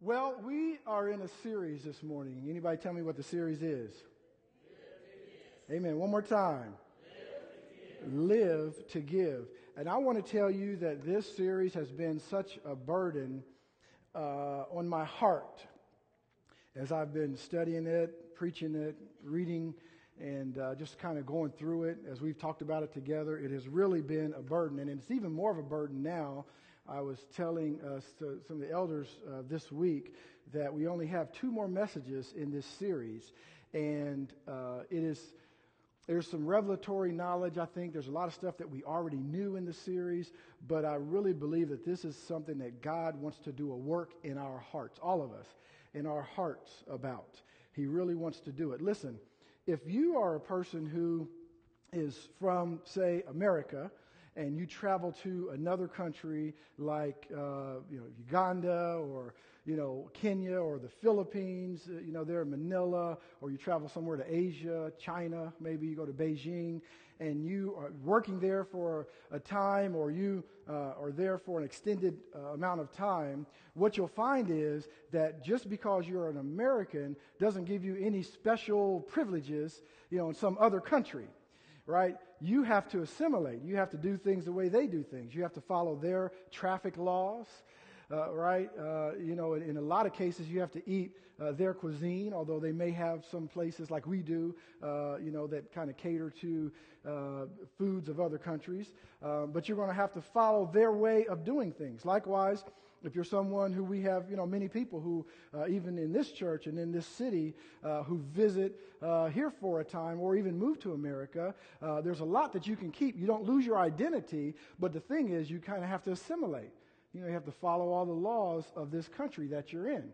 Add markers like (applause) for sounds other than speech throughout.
Well, we are in a series this morning. Anybody tell me what the series is? Amen. One more time. Live to, Live to give. And I want to tell you that this series has been such a burden uh, on my heart as I've been studying it, preaching it, reading, and uh, just kind of going through it as we've talked about it together. It has really been a burden, and it's even more of a burden now I was telling uh, some of the elders uh, this week that we only have two more messages in this series, and uh, it is there's some revelatory knowledge. I think there's a lot of stuff that we already knew in the series, but I really believe that this is something that God wants to do a work in our hearts, all of us, in our hearts about. He really wants to do it. Listen, if you are a person who is from, say, America and you travel to another country like uh, you know Uganda or you know Kenya or the Philippines, uh, you know there in Manila, or you travel somewhere to Asia, China, maybe you go to Beijing, and you are working there for a time, or you uh, are there for an extended uh, amount of time. What you'll find is that just because you're an American doesn't give you any special privileges, you know, in some other country right? You have to assimilate. You have to do things the way they do things. You have to follow their traffic laws. Uh, right? Uh, you know, in, in, a lot of cases, you have to eat uh, their cuisine, although they may have some places like we do, uh, you know, that kind of cater to uh, foods of other countries. Uh, but you're going to have to follow their way of doing things. Likewise, if you're someone who we have, you know, many people who, uh, even in this church and in this city, uh, who visit uh, here for a time or even move to America, uh, there's a lot that you can keep. You don't lose your identity, but the thing is, you kind of have to assimilate. You know, you have to follow all the laws of this country that you're in.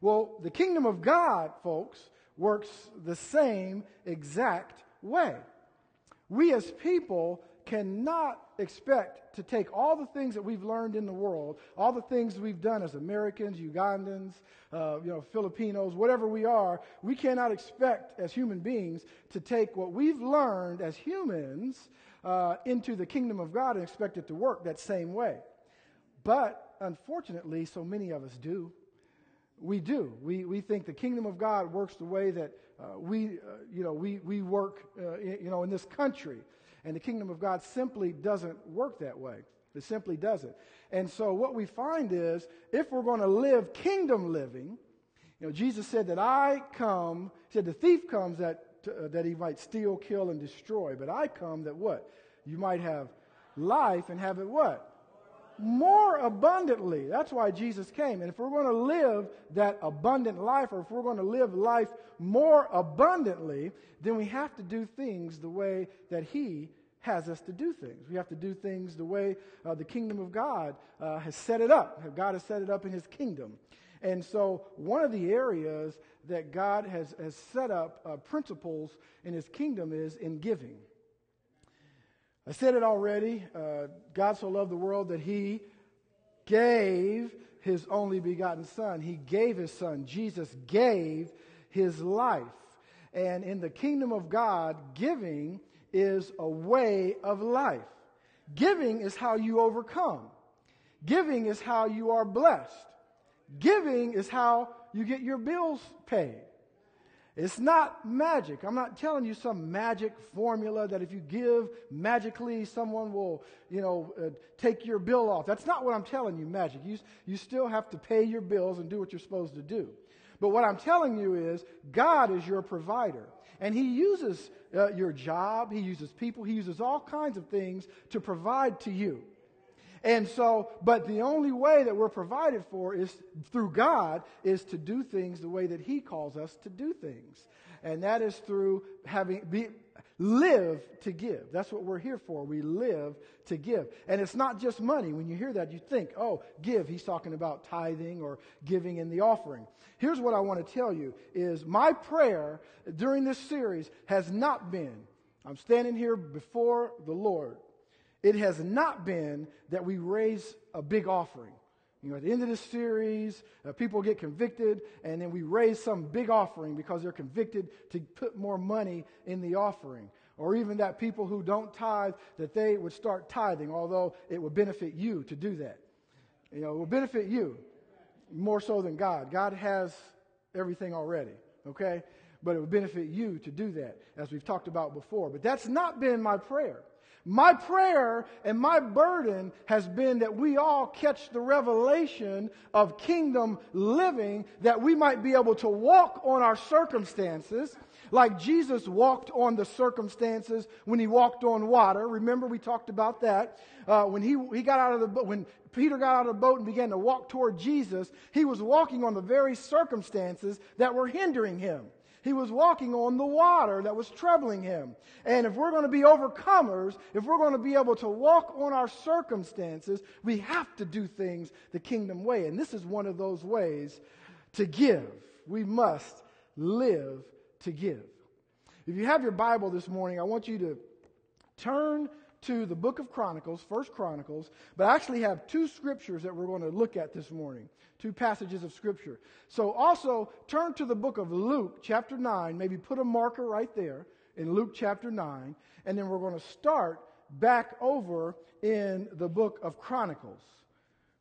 Well, the kingdom of God, folks, works the same exact way. We as people cannot expect to take all the things that we've learned in the world, all the things we've done as Americans, Ugandans, uh, you know, Filipinos, whatever we are, we cannot expect as human beings to take what we've learned as humans uh, into the kingdom of God and expect it to work that same way. But unfortunately, so many of us do. We do. We, we think the kingdom of God works the way that uh, we, uh, you know, we, we work, uh, you know, in this country. And the kingdom of God simply doesn't work that way. It simply doesn't. And so what we find is if we're going to live kingdom living, you know, Jesus said that I come, he said the thief comes that, uh, that he might steal, kill, and destroy. But I come that what? You might have life and have it what? More abundantly. That's why Jesus came. And if we're going to live that abundant life, or if we're going to live life more abundantly, then we have to do things the way that He has us to do things. We have to do things the way uh, the kingdom of God uh, has set it up. God has set it up in His kingdom. And so, one of the areas that God has, has set up uh, principles in His kingdom is in giving. I said it already. Uh, God so loved the world that he gave his only begotten Son. He gave his Son. Jesus gave his life. And in the kingdom of God, giving is a way of life. Giving is how you overcome. Giving is how you are blessed. Giving is how you get your bills paid. It's not magic. I'm not telling you some magic formula that if you give magically, someone will, you know, uh, take your bill off. That's not what I'm telling you, magic. You, you still have to pay your bills and do what you're supposed to do. But what I'm telling you is God is your provider. And He uses uh, your job, He uses people, He uses all kinds of things to provide to you. And so, but the only way that we're provided for is through God is to do things the way that He calls us to do things. And that is through having, be, live to give. That's what we're here for. We live to give. And it's not just money. When you hear that, you think, oh, give. He's talking about tithing or giving in the offering. Here's what I want to tell you is my prayer during this series has not been, I'm standing here before the Lord it has not been that we raise a big offering. You know, at the end of this series, uh, people get convicted, and then we raise some big offering because they're convicted to put more money in the offering. Or even that people who don't tithe, that they would start tithing, although it would benefit you to do that. You know, it will benefit you. more so than God. God has everything already, okay? But it would benefit you to do that, as we've talked about before. But that's not been my prayer. My prayer and my burden has been that we all catch the revelation of kingdom living, that we might be able to walk on our circumstances like Jesus walked on the circumstances when he walked on water. Remember, we talked about that. Uh, when he, he got out of the when Peter got out of the boat and began to walk toward Jesus, he was walking on the very circumstances that were hindering him. He was walking on the water that was troubling him. And if we're going to be overcomers, if we're going to be able to walk on our circumstances, we have to do things the kingdom way. And this is one of those ways to give. We must live to give. If you have your Bible this morning, I want you to turn to the book of Chronicles, First Chronicles, but I actually have two scriptures that we're going to look at this morning, two passages of scripture. So also turn to the book of Luke, chapter 9, maybe put a marker right there in Luke chapter 9, and then we're going to start back over in the book of Chronicles.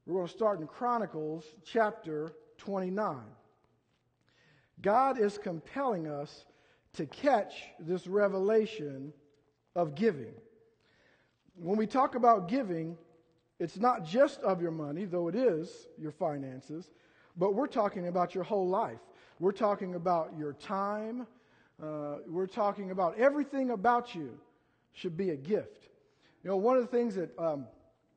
We're going to start in Chronicles chapter 29. God is compelling us to catch this revelation of giving when we talk about giving, it's not just of your money, though it is your finances, but we're talking about your whole life. We're talking about your time. Uh, we're talking about everything about you should be a gift. You know, one of the things that um,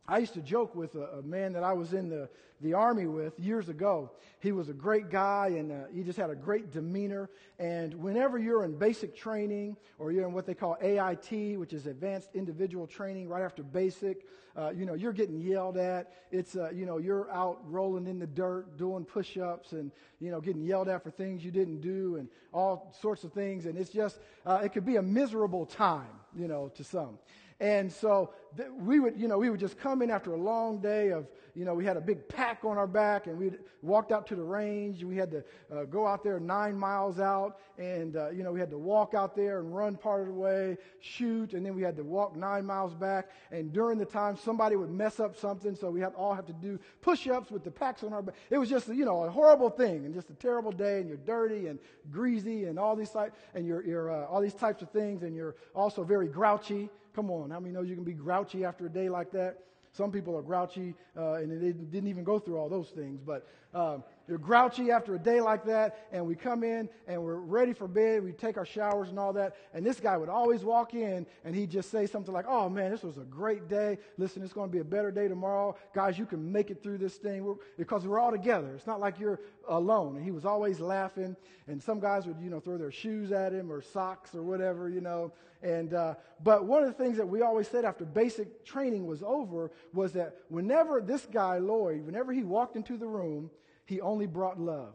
I used to joke with a, a, man that I was in the, the army with years ago. He was a great guy and uh, he just had a great demeanor. And whenever you're in basic training or you're in what they call AIT, which is advanced individual training right after basic, uh, you know, you're getting yelled at. It's, uh, you know, you're out rolling in the dirt, doing push ups and, you know, getting yelled at for things you didn't do and all sorts of things. And it's just, uh, it could be a miserable time, you know, to some. And so th- we would, you know, we would just come in after a long day of, you know, we had a big pack on our back and we walked out to the range. We had to uh, go out there nine miles out and, uh, you know, we had to walk out there and run part of the way, shoot, and then we had to walk nine miles back. And during the time, somebody would mess up something, so we had all have to do push-ups with the packs on our back. It was just, you know, a horrible thing and just a terrible day and you're dirty and greasy and all these types, and you're, you're uh, all these types of things and you're also very grouchy Come on, how many know you can be grouchy after a day like that? Some people are grouchy uh, and they didn't even go through all those things, but um, you're grouchy after a day like that, and we come in and we're ready for bed. We take our showers and all that. And this guy would always walk in and he'd just say something like, Oh man, this was a great day. Listen, it's going to be a better day tomorrow. Guys, you can make it through this thing we're, because we're all together. It's not like you're alone. And he was always laughing. And some guys would, you know, throw their shoes at him or socks or whatever, you know. And, uh, but one of the things that we always said after basic training was over was that whenever this guy, Lloyd, whenever he walked into the room, he only brought love.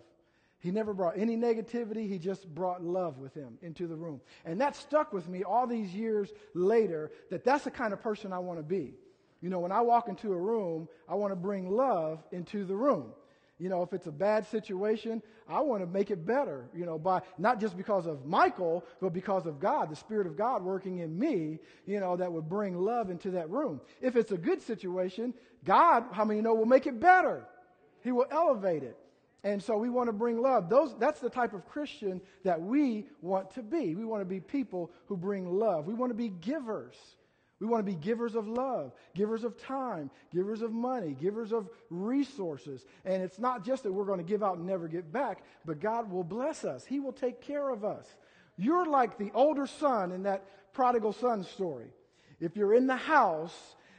He never brought any negativity. He just brought love with him into the room. And that stuck with me all these years later that that's the kind of person I want to be. You know, when I walk into a room, I want to bring love into the room. You know, if it's a bad situation, I want to make it better, you know, by not just because of Michael, but because of God, the Spirit of God working in me, you know, that would bring love into that room. If it's a good situation, God, how many know, will make it better. He will elevate it. And so we want to bring love. Those, that's the type of Christian that we want to be. We want to be people who bring love. We want to be givers. We want to be givers of love, givers of time, givers of money, givers of resources. And it's not just that we're going to give out and never get back, but God will bless us. He will take care of us. You're like the older son in that prodigal son story. If you're in the house,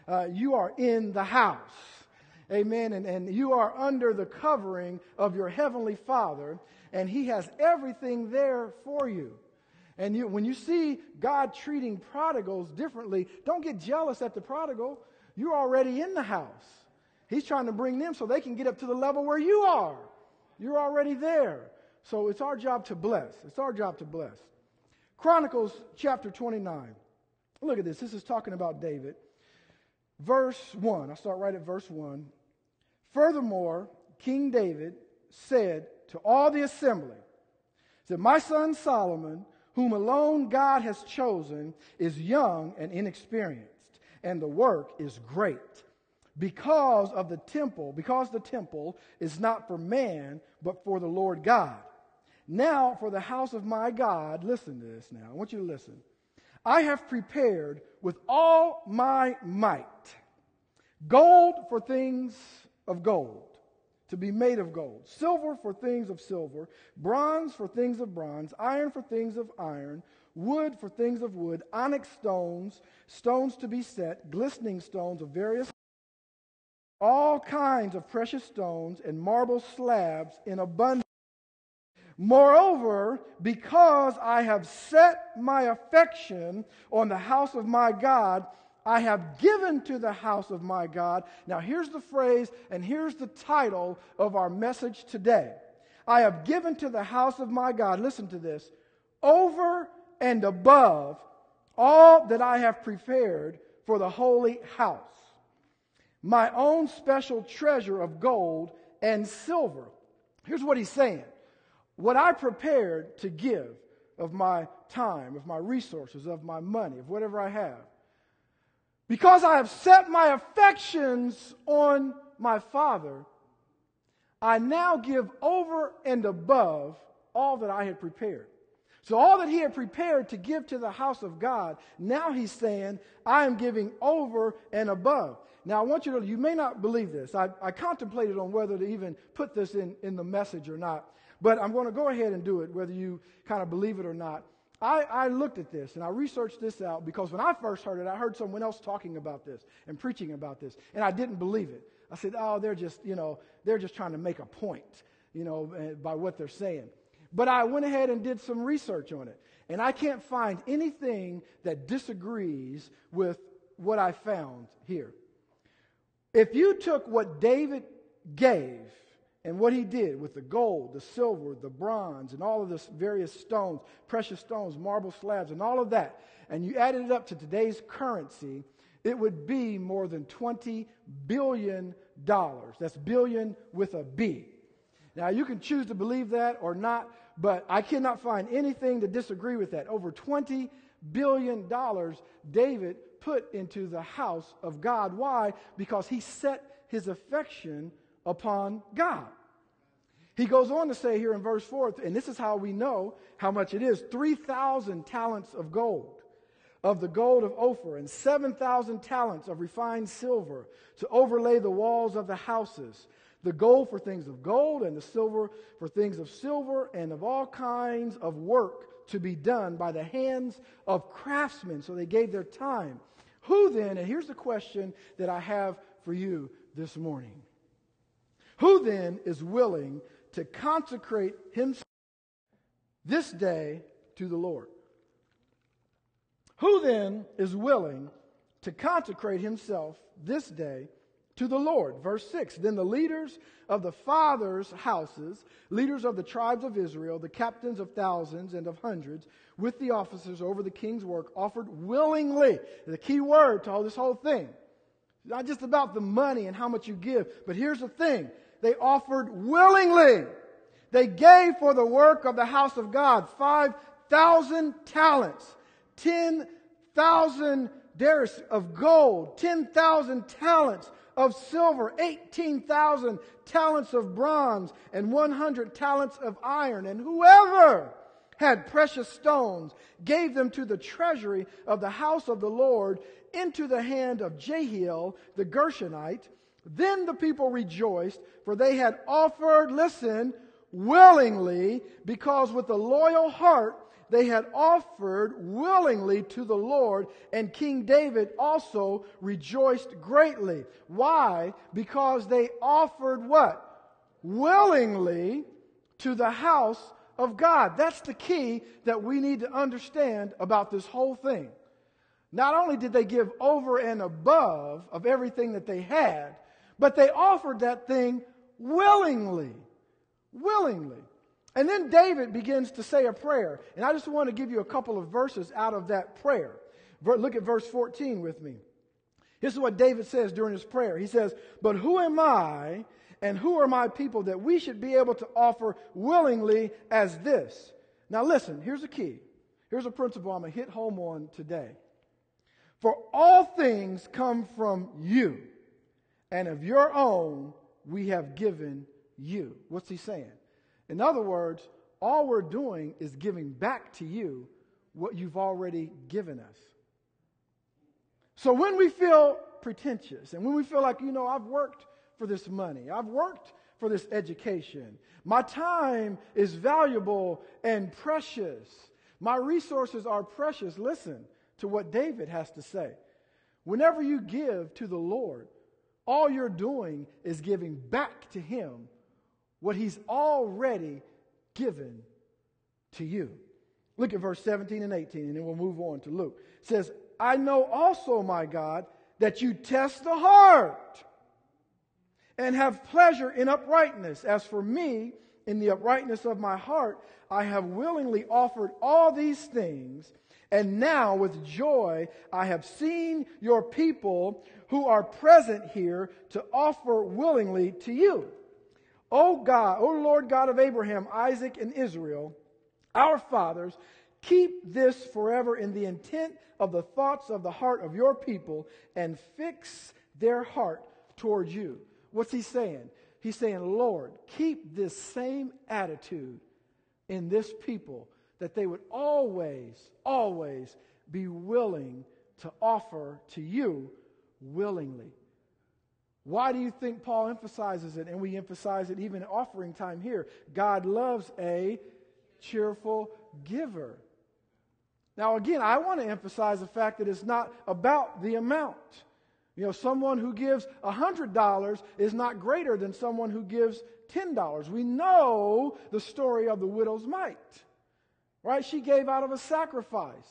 uh, you are in the house. Amen. And, and you are under the covering of your heavenly Father, and He has everything there for you. And you, when you see God treating prodigals differently, don't get jealous at the prodigal. You're already in the house. He's trying to bring them so they can get up to the level where you are. You're already there. So it's our job to bless. It's our job to bless. Chronicles chapter 29. Look at this. This is talking about David. Verse 1. I'll start right at verse 1. Furthermore, King David said to all the assembly, said, My son Solomon, whom alone God has chosen, is young and inexperienced, and the work is great. because of the temple, because the temple is not for man, but for the Lord God. Now, for the house of my God, listen to this now. I want you to listen. I have prepared with all my might gold for things of gold, to be made of gold, silver for things of silver, bronze for things of bronze, iron for things of iron, wood for things of wood, onyx stones, stones to be set, glistening stones of various all kinds of precious stones and marble slabs in abundance. Moreover, because I have set my affection on the house of my God, I have given to the house of my God. Now, here's the phrase, and here's the title of our message today. I have given to the house of my God, listen to this, over and above all that I have prepared for the holy house, my own special treasure of gold and silver. Here's what he's saying what I prepared to give of my time, of my resources, of my money, of whatever I have. Because I have set my affections on my Father, I now give over and above all that I had prepared. So, all that he had prepared to give to the house of God, now he's saying, I am giving over and above. Now, I want you to, you may not believe this. I, I contemplated on whether to even put this in, in the message or not. But I'm going to go ahead and do it, whether you kind of believe it or not. I, I, looked at this and I researched this out because when I first heard it, I heard someone else talking about this and preaching about this, and I didn't believe it. I said, oh, they're just, you know, they're just trying to make a point, you know, eh, by what they're saying. But I went ahead and did some research on it, and I can't find anything that disagrees with what I found here. If you took what David gave and what he did with the gold, the silver, the bronze, and all of this various stones, precious stones, marble slabs, and all of that, and you added it up to today's currency, it would be more than $20 billion. That's billion with a B. Now, you can choose to believe that or not, but I cannot find anything to disagree with that. Over $20 billion David put into the house of God. Why? Because he set his affection upon God. He goes on to say here in verse 4, and this is how we know how much it is 3,000 talents of gold, of the gold of Ophir, and 7,000 talents of refined silver to overlay the walls of the houses. The gold for things of gold, and the silver for things of silver, and of all kinds of work to be done by the hands of craftsmen. So they gave their time. Who then, and here's the question that I have for you this morning who then is willing to consecrate himself this day to the Lord? Who then is willing to consecrate himself this day to the Lord? Verse 6 Then the leaders of the fathers' houses, leaders of the tribes of Israel, the captains of thousands and of hundreds, with the officers over the king's work, offered willingly. The key word to all this whole thing. Not just about the money and how much you give, but here's the thing they offered willingly. They gave for the work of the house of God. 5,000 talents, 10,000 darics of gold, 10,000 talents of silver, 18,000 talents of bronze, and 100 talents of iron. And whoever had precious stones gave them to the treasury of the house of the Lord into the hand of Jehiel the Gershonite then the people rejoiced, for they had offered, listen, willingly, because with a loyal heart they had offered willingly to the Lord, and King David also rejoiced greatly. Why? Because they offered what? Willingly to the house of God. That's the key that we need to understand about this whole thing. Not only did they give over and above of everything that they had, but they offered that thing willingly. Willingly. And then David begins to say a prayer. And I just want to give you a couple of verses out of that prayer. Look at verse 14 with me. This is what David says during his prayer. He says, But who am I and who are my people that we should be able to offer willingly as this? Now listen, here's a key. Here's a principle I'm going to hit home on today. For all things come from you and of your own we have given you. What's he saying? In other words, all we're doing is giving back to you what you've already given us. So when we feel pretentious and when we feel like, you know, I've worked for this money, I've worked for this education, my time is valuable and precious, my resources are precious. Listen to what David has to say. Whenever you give to the Lord, all you're doing is giving back to Him what He's already given to you. Look at verse 17 and 18, and then we'll move on to Luke. It says, I know also, my God, that you test the heart and have pleasure in uprightness. As for me, in the uprightness of my heart, I have willingly offered all these things, and now with joy I have seen your people who are present here to offer willingly to you. O God, O Lord God of Abraham, Isaac, and Israel, our fathers, keep this forever in the intent of the thoughts of the heart of your people and fix their heart towards you. What's he saying? He's saying, Lord, keep this same attitude in this people that they would always, always be willing to offer to you willingly. Why do you think Paul emphasizes it? And we emphasize it even in offering time here. God loves a cheerful giver. Now, again, I want to emphasize the fact that it's not about the amount. You know, someone who gives $100 is not greater than someone who gives $10. We know the story of the widow's mite, right? She gave out of a sacrifice.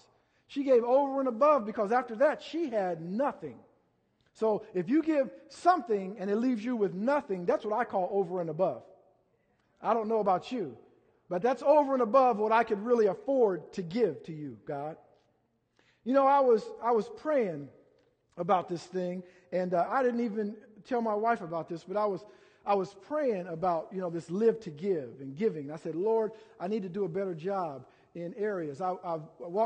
She gave over and above because after that she had nothing. So if you give something and it leaves you with nothing, that's what I call over and above. I don't know about you, but that's over and above what I could really afford to give to you, God. You know, I was I was praying about this thing, and uh, I didn't even tell my wife about this, but I was I was praying about you know this live to give and giving. I said, Lord, I need to do a better job in areas. I, I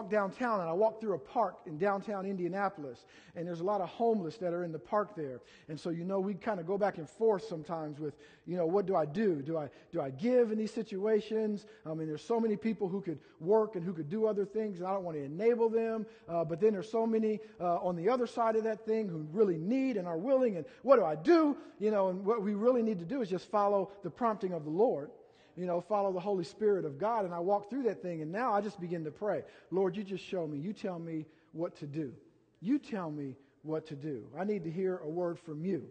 downtown and I walked through a park in downtown Indianapolis, and there's a lot of homeless that are in the park there. And so, you know, we kind of go back and forth sometimes with, you know, what do I do? Do I do I give in these situations? I mean, there's so many people who could work and who could do other things, and I don't want to enable them. Uh, but then there's so many uh, on the other side of that thing who really need and are willing. And what do I do? You know, and what we really need to do is just follow the prompting of the Lord you know, follow the Holy Spirit of God. And I walked through that thing, and now I just begin to pray. Lord, you just show me. You tell me what to do. You tell me what to do. I need to hear a word from you.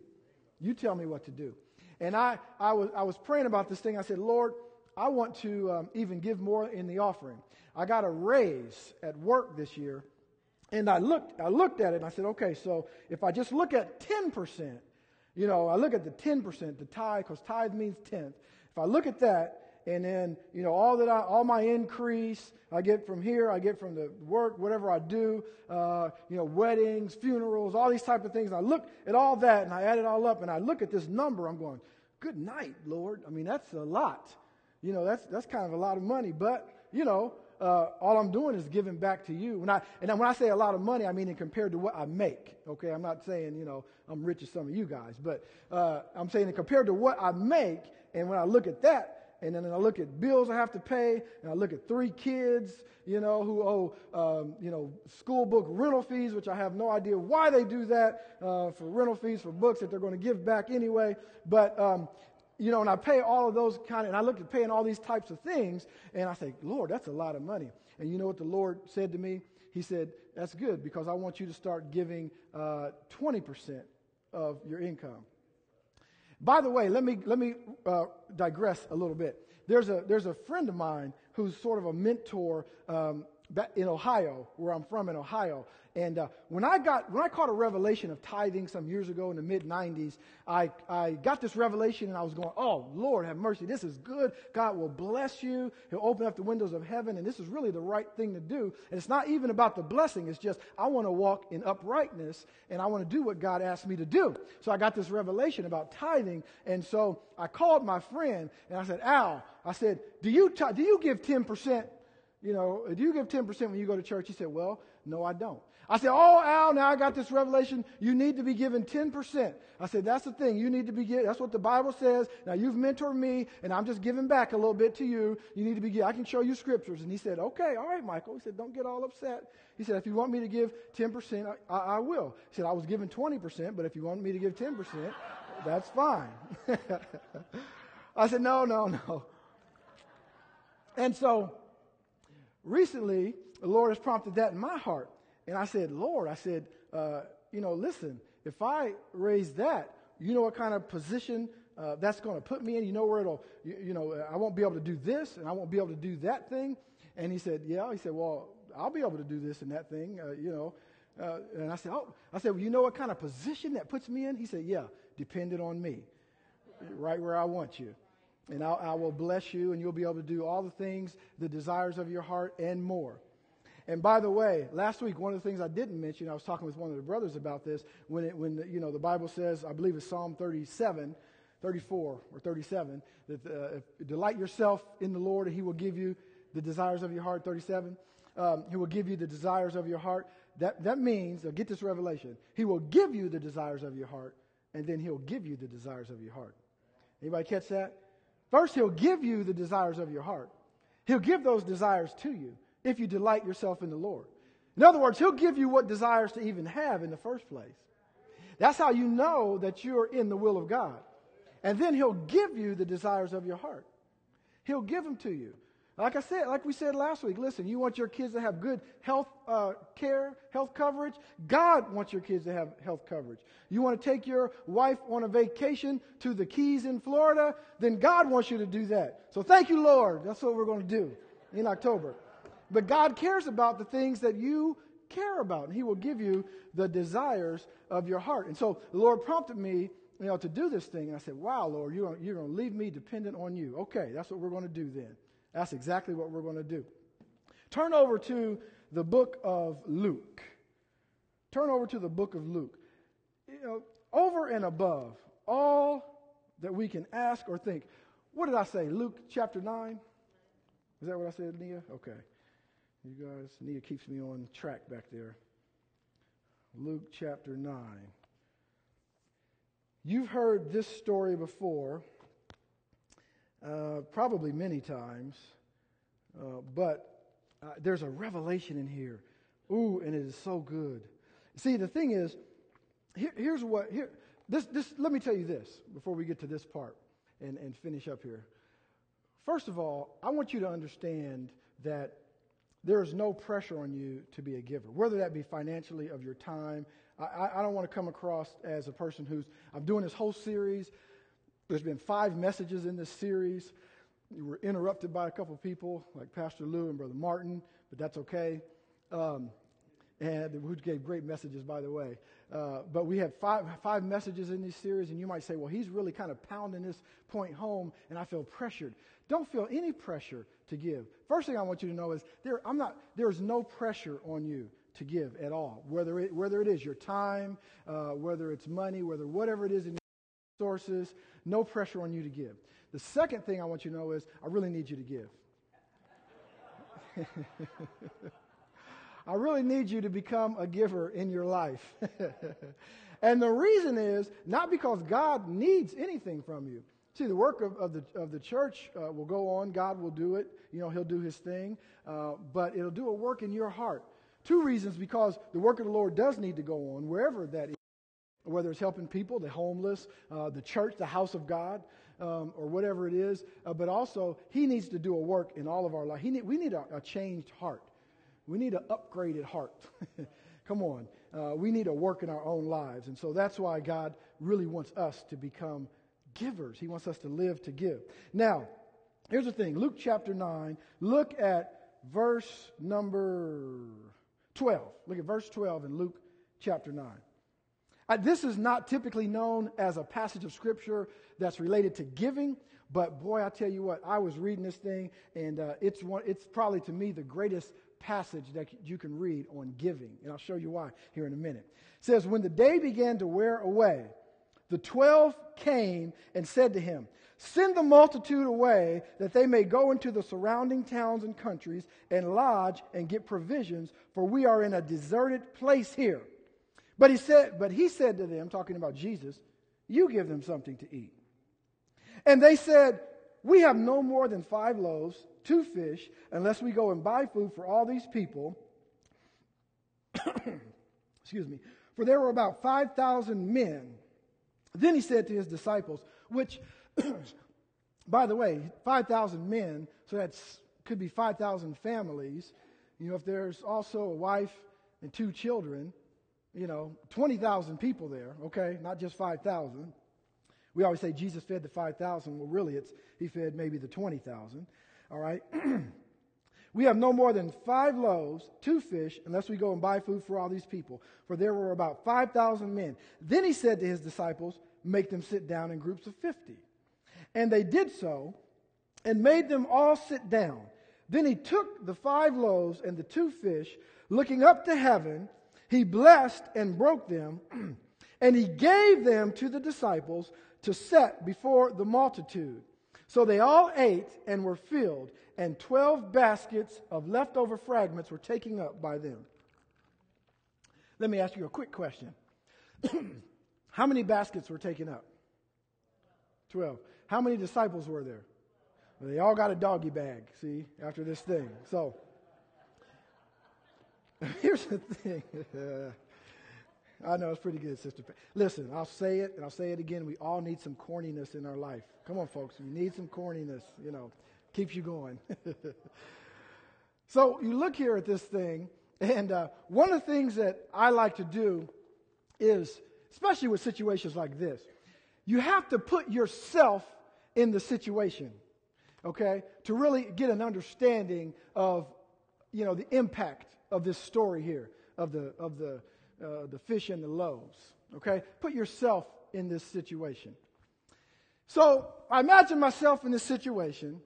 You tell me what to do. And I, I, was, I was praying about this thing. I said, Lord, I want to um, even give more in the offering. I got a raise at work this year, and I looked, I looked at it and I said, okay, so if I just look at 10%, you know, I look at the 10%, the tithe, because tithe means tenth. If I look at that, and then you know all that I, all my increase I get from here, I get from the work, whatever I do, uh, you know, weddings, funerals, all these type of things. I look at all that and I add it all up, and I look at this number. I'm going, good night, Lord. I mean, that's a lot. You know, that's that's kind of a lot of money, but you know. Uh, all I'm doing is giving back to you. When I, and when I say a lot of money, I mean in compared to what I make. Okay, I'm not saying you know I'm rich as some of you guys, but uh, I'm saying compared to what I make, and when I look at that, and then I look at bills I have to pay, and I look at three kids, you know, who owe, um, you know, school book rental fees, which I have no idea why they do that uh, for rental fees for books that they're going to give back anyway. But, um, you know, and I pay all of those kind of, and I look at paying all these types of things, and I say, Lord, that's a lot of money. And you know what the Lord said to me? He said, That's good because I want you to start giving uh, 20% of your income. By the way, let me, let me uh, digress a little bit. There's a, there's a friend of mine who's sort of a mentor um, in Ohio, where I'm from in Ohio. And uh, when I got when I caught a revelation of tithing some years ago in the mid '90s, I I got this revelation and I was going, "Oh Lord, have mercy! This is good. God will bless you. He'll open up the windows of heaven, and this is really the right thing to do. And it's not even about the blessing. It's just I want to walk in uprightness and I want to do what God asked me to do. So I got this revelation about tithing, and so I called my friend and I said, "Al, I said, do you t- do you give ten percent?" You know, do you give 10% when you go to church? He said, Well, No, I don't. I said, Oh, Al, now I got this revelation. You need to be given 10%. I said, That's the thing. You need to be given. That's what the Bible says. Now you've mentored me, and I'm just giving back a little bit to you. You need to be, I can show you scriptures. And he said, Okay, all right, Michael. He said, Don't get all upset. He said, If you want me to give 10%, I, I, I will. He said, I was given 20%, but if you want me to give 10%, that's fine. (laughs) I said, No, no, no. And so recently, the Lord has prompted that in my heart. And I said, Lord, I said, uh, you know, listen, if I raise that, you know what kind of position uh, that's going to put me in? You know where it'll, you, you, know, I won't be able to do this and I won't be able to do that thing. And he said, yeah. He said, well, I'll be able to do this and that thing, uh, you know. Uh, and I said, oh, I said, well, you know what kind of position that puts me in? He said, yeah, dependent on me, right where I want you. And I'll, I will bless you and you'll be able to do all the things, the desires of your heart and more. And by the way, last week, one of the things I didn't mention, I was talking with one of the brothers about this, when, it, when you know, the Bible says, I believe it's Psalm 37, 34 or 37, that uh, delight yourself in the Lord and he will give you the desires of your heart, 37. Um, he will give you the desires of your heart. That, that means, get this revelation, he will give you the desires of your heart, and then he'll give you the desires of your heart. Anybody catch that? First, he'll give you the desires of your heart. He'll give those desires to you if you delight yourself in the Lord. In other words, He'll give you what desires to even have in the first place. That's how you know that you're in the will of God. And then He'll give you the desires of your heart. He'll give them to you. Like I said, like we said last week, listen, you want your kids to have good health uh, care, health coverage. God wants your kids to have health coverage. You want to take your wife on a vacation to the Keys in Florida, then God wants you to do that. So thank you, Lord. That's what we're going to do in October. But God cares about the things that you care about, and He will give you the desires of your heart. And so the Lord prompted me, you know, to do this thing. And I said, Wow, Lord, you're, you're going to leave me dependent on you. Okay, that's what we're going to do then. That's exactly what we're going to do. Turn over to the book of Luke. Turn over to the book of Luke. You know, over and above all that we can ask or think. What did I say? Luke chapter 9? Is that what I said, Nia? Okay. You guys, Nia keeps me on track back there. Luke chapter 9. You've heard this story before, uh, probably many times, uh, but uh, there's a revelation in here. Ooh, and it is so good. See, the thing is, here, here's what, here, this, this, let me tell you this before we get to this part and, and finish up here. First of all, I want you to understand that there is no pressure on you to be a giver, whether that be financially of your time. I, I, don't want to come across as a person who's, I'm doing this whole series. There's been five messages in this series. We were interrupted by a couple people, like Pastor Lou and Brother Martin, but that's okay. Um, and who gave great messages, by the way. Uh, but we have five, five messages in this series, and you might say, well, he's really kind of pounding this point home, and I feel pressured. Don't feel any pressure to give. First thing I want you to know is there, I'm not, there's no pressure on you to give at all, whether it, whether it is your time, uh, whether it's money, whether whatever it is in sources, no pressure on you to give. The second thing I want you to know is I really need you to give. (laughs) I really need you to become a giver in your life. (laughs) and the reason is not because God needs anything from you. See, the work of, of, the, of the church uh, will go on. God will do it. You know, He'll do His thing. Uh, but it'll do a work in your heart. Two reasons because the work of the Lord does need to go on wherever that is, whether it's helping people, the homeless, uh, the church, the house of God, um, or whatever it is. Uh, but also, He needs to do a work in all of our life. Need, we need a, a changed heart. We need an upgraded heart. (laughs) Come on. Uh, we need a work in our own lives. And so that's why God really wants us to become givers. He wants us to live to give. Now, here's the thing Luke chapter 9, look at verse number 12. Look at verse 12 in Luke chapter 9. Uh, this is not typically known as a passage of scripture that's related to giving, but boy, I tell you what, I was reading this thing, and uh, it's, one, it's probably to me the greatest passage that you can read on giving. And I'll show you why here in a minute. It says, When the day began to wear away, the twelve came and said to him, Send the multitude away that they may go into the surrounding towns and countries and lodge and get provisions, for we are in a deserted place here. But he said, but he said to them, talking about Jesus, you give them something to eat. And they said, we have no more than five loaves, two fish, unless we go and buy food for all these people. (coughs) Excuse me. For there were about 5,000 men. Then he said to his disciples, which (coughs) By the way, 5,000 men, so that could be 5,000 families. You know, if there's also a wife and two children, you know, 20,000 people there, okay? Not just 5,000. We always say Jesus fed the 5,000. Well, really, it's he fed maybe the 20,000. All right? (clears throat) we have no more than five loaves, two fish, unless we go and buy food for all these people. For there were about 5,000 men. Then he said to his disciples, Make them sit down in groups of 50. And they did so and made them all sit down. Then he took the five loaves and the two fish, looking up to heaven, he blessed and broke them, (clears throat) and he gave them to the disciples to set before the multitude. So they all ate and were filled, and 12 baskets of leftover fragments were taken up by them. Let me ask you a quick question. (clears throat) How many baskets were taken up? 12. How many disciples were there? Well, they all got a doggy bag, see, after this thing. So, (laughs) here's the thing. (laughs) I know it's pretty good, Sister. Listen, I'll say it and I'll say it again. We all need some corniness in our life. Come on, folks. We need some corniness, you know, keeps you going. (laughs) so, you look here at this thing, and uh, one of the things that I like to do is, especially with situations like this, you have to put yourself in the situation, okay, to really get an understanding of, you know, the impact of this story here of the of the uh, the fish and the loaves. Okay, put yourself in this situation. So I imagine myself in this situation.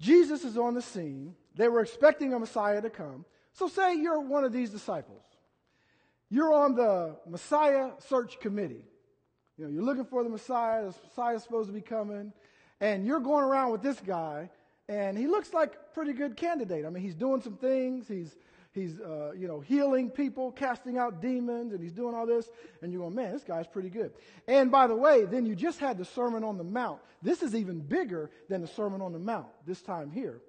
Jesus is on the scene. They were expecting a Messiah to come. So say you're one of these disciples. You're on the Messiah search committee. You know, you're looking for the Messiah. The Messiah's supposed to be coming. And you're going around with this guy, and he looks like a pretty good candidate. I mean, he's doing some things. He's, he's uh, you know, healing people, casting out demons, and he's doing all this. And you're going, man, this guy's pretty good. And by the way, then you just had the Sermon on the Mount. This is even bigger than the Sermon on the Mount this time here.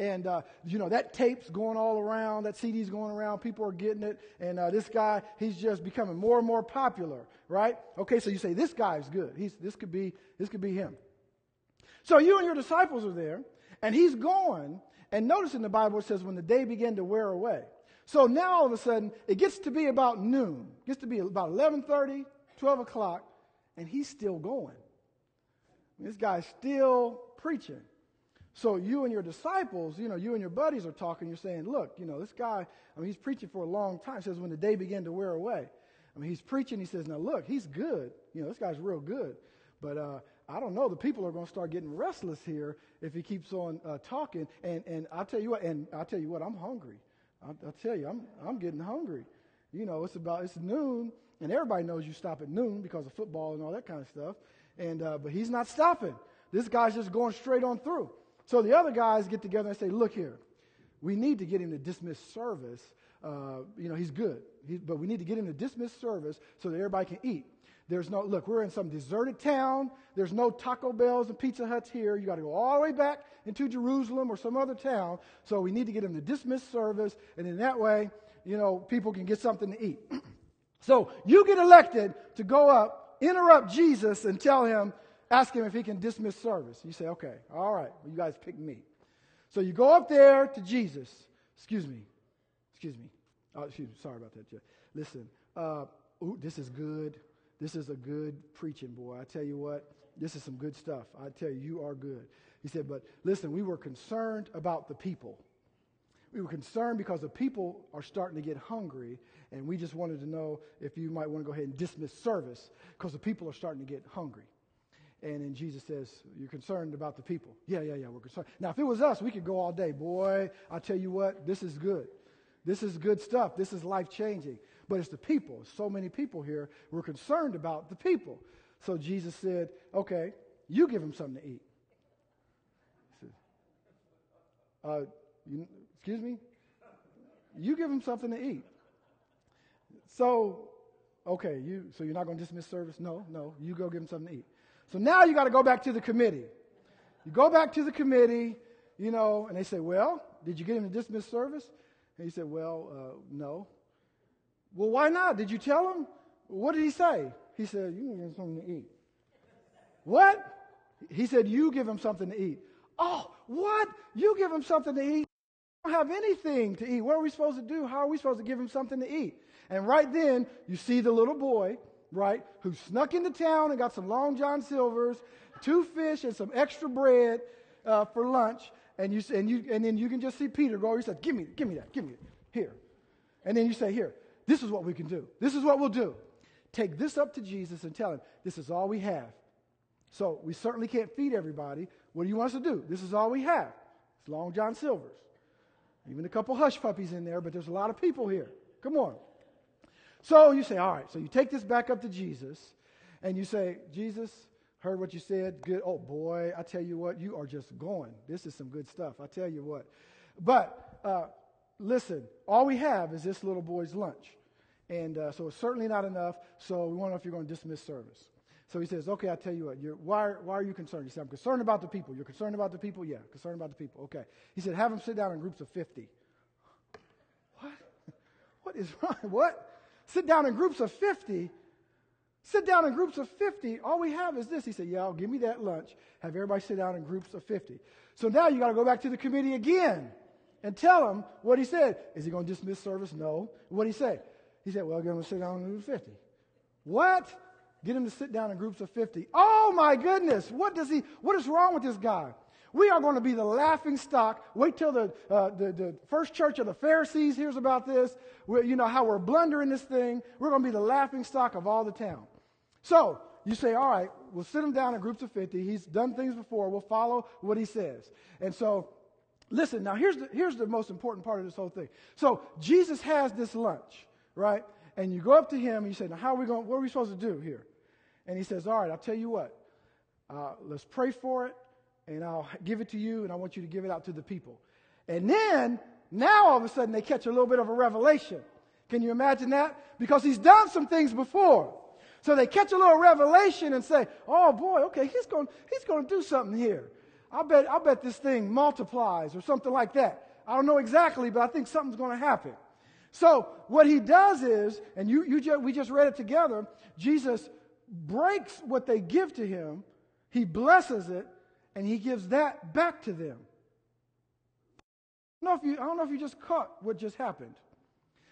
And, uh, you know, that tape's going all around, that CD's going around, people are getting it, and uh, this guy, he's just becoming more and more popular, right? Okay, so you say, this guy's good. He's, this, could be, this could be him. So you and your disciples are there, and he's gone, and notice in the Bible it says, when the day began to wear away. So now all of a sudden, it gets to be about noon, it gets to be about 11.30, 12 o'clock, and he's still going. This guy's still preaching. So you and your disciples, you know, you and your buddies are talking. You're saying, look, you know, this guy, I mean, he's preaching for a long time. Says when the day began to wear away. I mean, he's preaching. He says, now look, he's good. You know, this guy's real good. But uh, I don't know. The people are going to start getting restless here if he keeps on uh, talking. And and I'll tell you what. And I'll tell you what. I'm hungry. I'll, I'll tell you, I'm I'm getting hungry. You know, it's about it's noon, and everybody knows you stop at noon because of football and all that kind of stuff. And uh, but he's not stopping. This guy's just going straight on through. So the other guys get together and say, look here, we need to get him to dismiss service. Uh, you know, he's good, he, but we need to get him to dismiss service so that everybody can eat. There's no, look, we're in some deserted town. There's no Taco Bells and Pizza Huts here. You got to go all the way back into Jerusalem or some other town. So we need to get him to dismiss service. And in that way, you know, people can get something to eat. (clears throat) so you get elected to go up, interrupt Jesus, and tell him, ask him if he can dismiss service. You say, okay, all right, well, you guys pick me. So you go up there to Jesus. Excuse me. Excuse me. Oh, excuse me. Sorry about that, Jeff. Listen, uh, ooh, this is good. This is a good preaching, boy. I tell you what, this is some good stuff. I tell you, you are good. He said, but listen, we were concerned about the people. We were concerned because the people are starting to get hungry, and we just wanted to know if you might want to go ahead and dismiss service because the people are starting to get hungry. And then Jesus says, You're concerned about the people. Yeah, yeah, yeah, we're concerned. Now, if it was us, we could go all day. Boy, I tell you what, this is good. This is good stuff. This is life changing. But it's the people. So many people here. We're concerned about the people. So Jesus said, Okay, You give him something to eat. Says, uh, you, excuse me? You give him something to eat. So, okay, you so you're not going to dismiss service? No, no. You go give him something to eat. So now you got to go back to the committee. You go back to the committee, you know, and they say, "Well, did you get him to dismiss service?" And he said, "Well, uh, no." Well, why not? Did you tell him? What did he say? He said, "You give him something to eat." What? He said, "You give him something to eat." Oh, what? You give him something to eat? I don't have anything to eat. What are we supposed to do? How are we supposed to give him something to eat? And right then, you see the little boy, right, who snuck into town and got some Long John Silvers, two fish, and some extra bread uh, for lunch. And, you, and, you, and then you can just see Peter go, he said, Give me, give me that, give me it, here. And then you say, Here, this is what we can do. This is what we'll do. Take this up to Jesus and tell him, This is all we have. So we certainly can't feed everybody. What do you want us to do? This is all we have. It's Long John Silver's. Even a couple hush puppies in there, but there's a lot of people here. Come on. So you say, all right, so you take this back up to Jesus and you say, Jesus, heard what you said. Good. Oh, boy, I tell you what, you are just going. This is some good stuff. I tell you what. But uh, listen, all we have is this little boy's lunch. And uh, so it's certainly not enough. So we want to know if you're going to dismiss service. So he says, okay, I'll tell you what. why, why are you concerned? He said, I'm concerned about the people. You're concerned about the people? Yeah, concerned about the people. Okay. He said, have them sit down in groups of 50. What? (laughs) What is wrong? (laughs) What? Sit down in groups of 50? Sit down in groups of 50. All we have is this. He said, yeah, I'll give me that lunch. Have everybody sit down in groups of 50. So now you got to go back to the committee again and tell them what he said. Is he going to dismiss service? No. What did he say? He said, well, I'm going to sit down in groups of 50. What? Get him to sit down in groups of 50. Oh my goodness, what does he, what is wrong with this guy? We are going to be the laughing stock. Wait till the, uh, the, the, first church of the Pharisees hears about this. We're, you know, how we're blundering this thing. We're going to be the laughing stock of all the town. So, you say, all right, we'll sit him down in groups of 50. He's done things before. We'll follow what he says. And so, listen, now here's the, here's the most important part of this whole thing. So, Jesus has this lunch, right? And you go up to him and you say, now, how are we going, what are we supposed to do here? And he says, All right, I'll tell you what. Uh, let's pray for it, and I'll give it to you, and I want you to give it out to the people. And then, now all of a sudden, they catch a little bit of a revelation. Can you imagine that? Because he's done some things before. So they catch a little revelation and say, "Oh boy, okay, he's going he's going to do something here. I bet I bet this thing multiplies or something like that. I don't know exactly, but I think something's going to happen." So what he does is, and you, you just, we just read it together. Jesus breaks what they give to him, he blesses it, and he gives that back to them. I don't, know if you, I don't know if you just caught what just happened.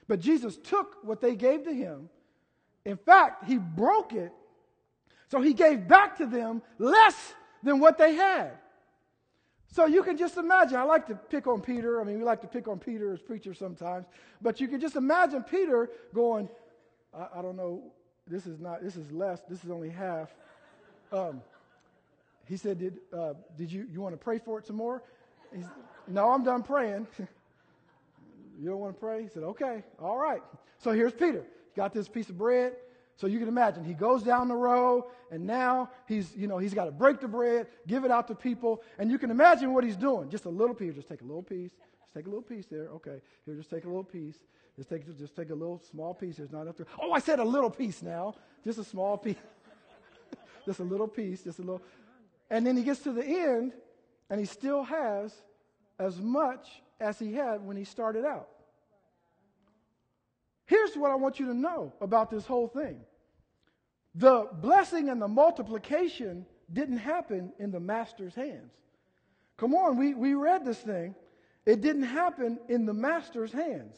But Jesus took what they gave to him. In fact, he broke it. So he gave back to them less than what they had. So you can just imagine. I like to pick on Peter. I mean, we like to pick on Peter as preachers sometimes. But you can just imagine Peter going, I, I don't know this is not, this is less, this is only half. Um, he said, did, uh, did you, you want to pray for it some more? He's, no, I'm done praying. (laughs) you don't want to pray? He said, okay, all right. So here's Peter. Got this piece of bread. So you can imagine he goes down the row and now he's, you know, he's got to break the bread, give it out to people. And you can imagine what he's doing. Just a little piece. Just take a little piece. Just take a little piece there. Okay. Here, just take a little piece. Just take, just take a little small piece. There's not enough to. Oh, I said a little piece now. Just a small (laughs) piece. just a little piece. Just a little. And then he gets to the end, and he still has as much as he had when he started out. Here's what I want you to know about this whole thing the blessing and the multiplication didn't happen in the master's hands. Come on, we, we read this thing. It didn't happen in the master's hands.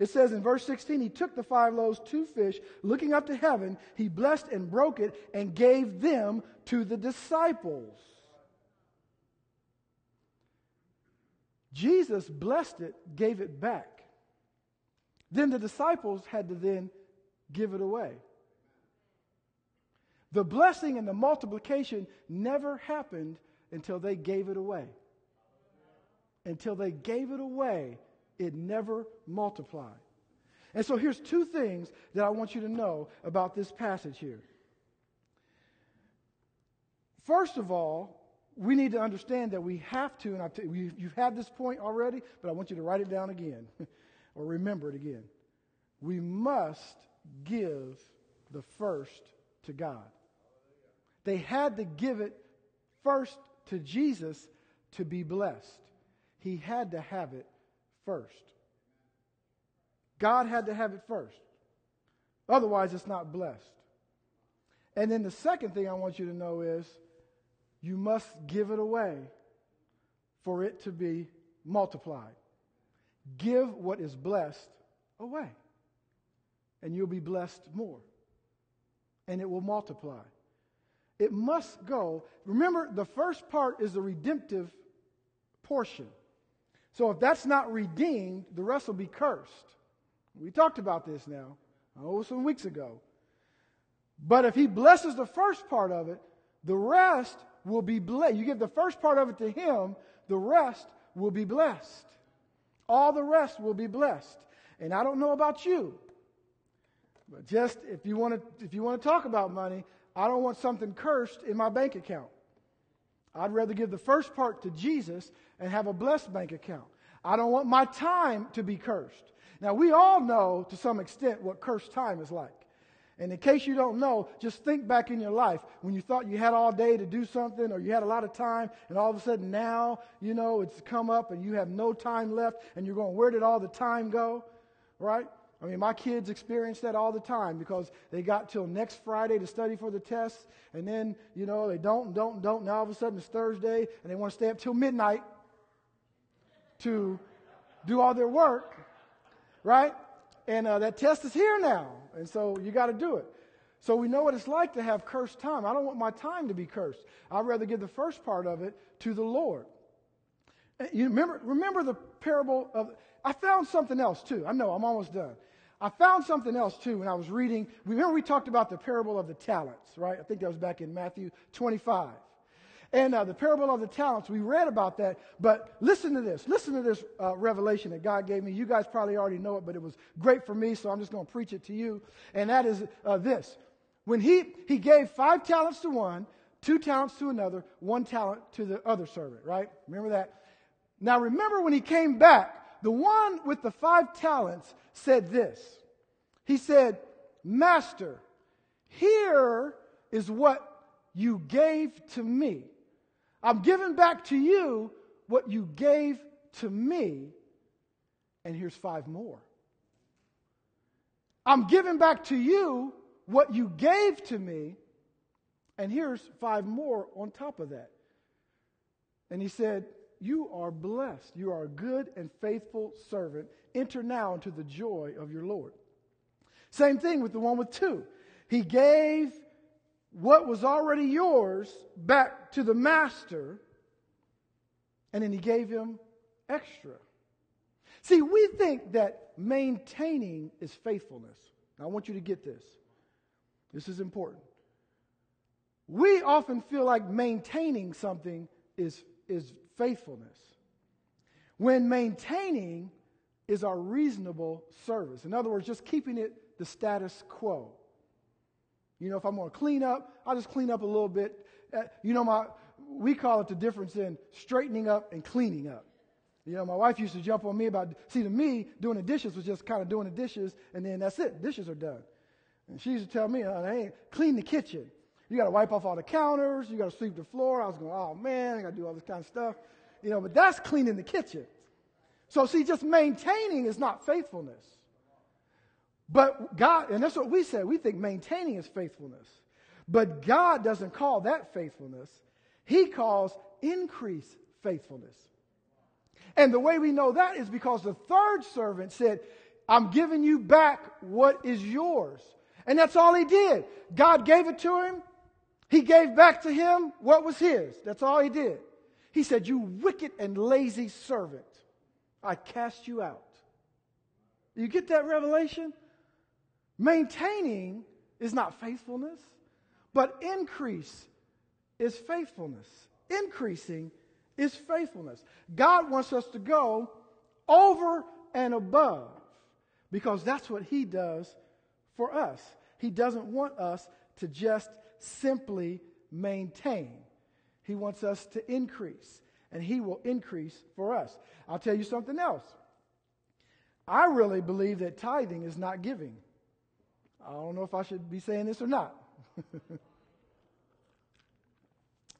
It says in verse 16, he took the five loaves, two fish, looking up to heaven, he blessed and broke it and gave them to the disciples. Jesus blessed it, gave it back. Then the disciples had to then give it away. The blessing and the multiplication never happened until they gave it away. Until they gave it away it never multiplied. And so here's two things that I want you to know about this passage here. first of all, we need to understand that we have to, and t- you've had this point already, but I want you to write it down again (laughs) or remember it again. We must give the first to God. They had to give it first to Jesus to be blessed. He had to have it first. God had to have it first. Otherwise, it's not blessed. And then the second thing I want you to know is you must give it away for it to be multiplied. Give what is blessed away, and you'll be blessed more, and it will multiply. It must go. Remember, the first part is the redemptive portion. So if that's not redeemed, the rest will be cursed. We talked about this now, oh, some weeks ago. But if he blesses the first part of it, the rest will be blessed. You give the first part of it to him, the rest will be blessed. All the rest will be blessed. And I don't know about you, but just if you want to, if you want to talk about money, I don't want something cursed in my bank account. I'd rather give the first part to Jesus and have a blessed bank account. I don't want my time to be cursed. Now, we all know to some extent what cursed time is like. And in case you don't know, just think back in your life when you thought you had all day to do something or you had a lot of time, and all of a sudden now, you know, it's come up and you have no time left, and you're going, where did all the time go? Right? I mean, my kids experience that all the time because they got till next Friday to study for the tests, and then, you know, they don't and don't and don't. Now all of a sudden it's Thursday, and they want to stay up till midnight to do all their work, right? And uh, that test is here now. And so you got to do it. So we know what it's like to have cursed time. I don't want my time to be cursed. I'd rather give the first part of it to the Lord. You remember, remember the parable of. I found something else too. I know, I'm almost done. I found something else too when I was reading. Remember, we talked about the parable of the talents, right? I think that was back in Matthew 25. And uh, the parable of the talents, we read about that. But listen to this. Listen to this uh, revelation that God gave me. You guys probably already know it, but it was great for me, so I'm just going to preach it to you. And that is uh, this. When he, he gave five talents to one, two talents to another, one talent to the other servant, right? Remember that? Now remember when he came back, the one with the five talents said this. He said, Master, here is what you gave to me. I'm giving back to you what you gave to me, and here's five more. I'm giving back to you what you gave to me, and here's five more on top of that. And he said, You are blessed. You are a good and faithful servant. Enter now into the joy of your Lord. Same thing with the one with two. He gave what was already yours back to the master, and then he gave him extra. See, we think that maintaining is faithfulness. Now, I want you to get this. This is important. We often feel like maintaining something is, is faithfulness. When maintaining is our reasonable service. In other words, just keeping it the status quo. You know, if I'm going to clean up, I'll just clean up a little bit. Uh, you know, my, we call it the difference in straightening up and cleaning up. You know, my wife used to jump on me about, see, to me, doing the dishes was just kind of doing the dishes, and then that's it. Dishes are done. And she used to tell me, oh, clean the kitchen. You got to wipe off all the counters. You got to sweep the floor. I was going, oh, man, I got to do all this kind of stuff. You know, but that's cleaning the kitchen. So, see, just maintaining is not faithfulness. But God, and that's what we say, we think maintaining is faithfulness. But God doesn't call that faithfulness, He calls increase faithfulness. And the way we know that is because the third servant said, I'm giving you back what is yours. And that's all he did. God gave it to him. He gave back to him what was his. That's all he did. He said, You wicked and lazy servant, I cast you out. You get that revelation? Maintaining is not faithfulness, but increase is faithfulness. Increasing is faithfulness. God wants us to go over and above because that's what He does for us. He doesn't want us to just simply maintain. He wants us to increase, and He will increase for us. I'll tell you something else. I really believe that tithing is not giving. I don't know if I should be saying this or not. (laughs)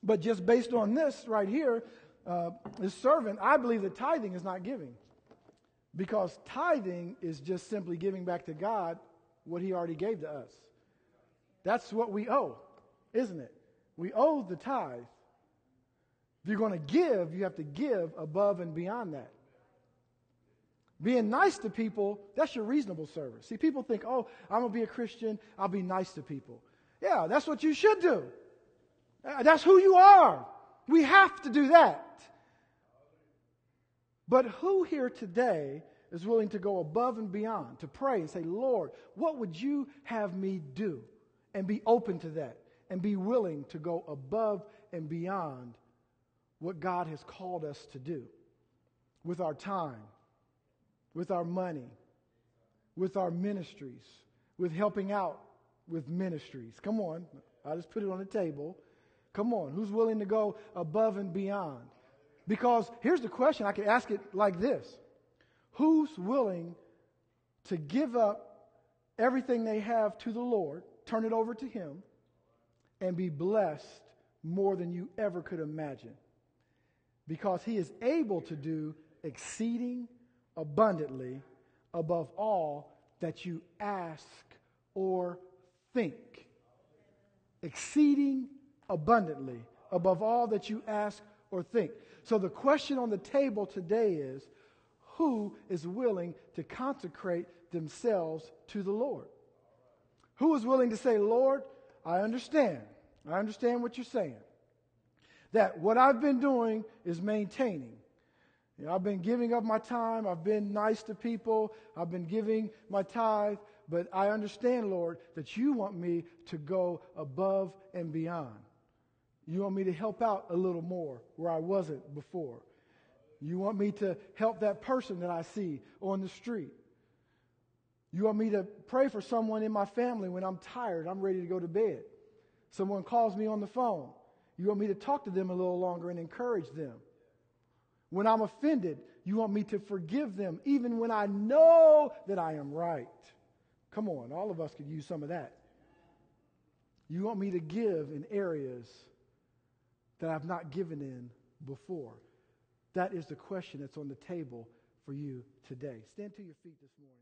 but just based on this right here, uh, this servant, I believe that tithing is not giving. Because tithing is just simply giving back to God what He already gave to us. That's what we owe, isn't it? We owe the tithe. If you're going to give, you have to give above and beyond that. Being nice to people, that's your reasonable service. See, people think, oh, I'm going to be a Christian, I'll be nice to people. Yeah, that's what you should do. Uh, that's who you are. We have to do that. But who here today is willing to go above and beyond, to pray and say, Lord, what would you have me do? And be open to that and be willing to go above and beyond what God has called us to do with our time, with our money, with our ministries, with helping out with ministries. Come on, I just put it on the table. Come on, who's willing to go above and beyond? Because here's the question I could ask it like this Who's willing to give up everything they have to the Lord, turn it over to Him, and be blessed more than you ever could imagine? Because He is able to do exceeding abundantly above all that you ask or think. Exceeding abundantly above all that you ask or think. So the question on the table today is who is willing to consecrate themselves to the Lord? Who is willing to say, Lord, I understand. I understand what you're saying. That what I've been doing is maintaining. You know, I've been giving up my time. I've been nice to people. I've been giving my tithe. But I understand, Lord, that you want me to go above and beyond. You want me to help out a little more where I wasn't before. You want me to help that person that I see on the street. You want me to pray for someone in my family when I'm tired, I'm ready to go to bed. Someone calls me on the phone. You want me to talk to them a little longer and encourage them. When I'm offended, you want me to forgive them even when I know that I am right. Come on, all of us could use some of that. You want me to give in areas that I've not given in before? That is the question that's on the table for you today. Stand to your feet this morning.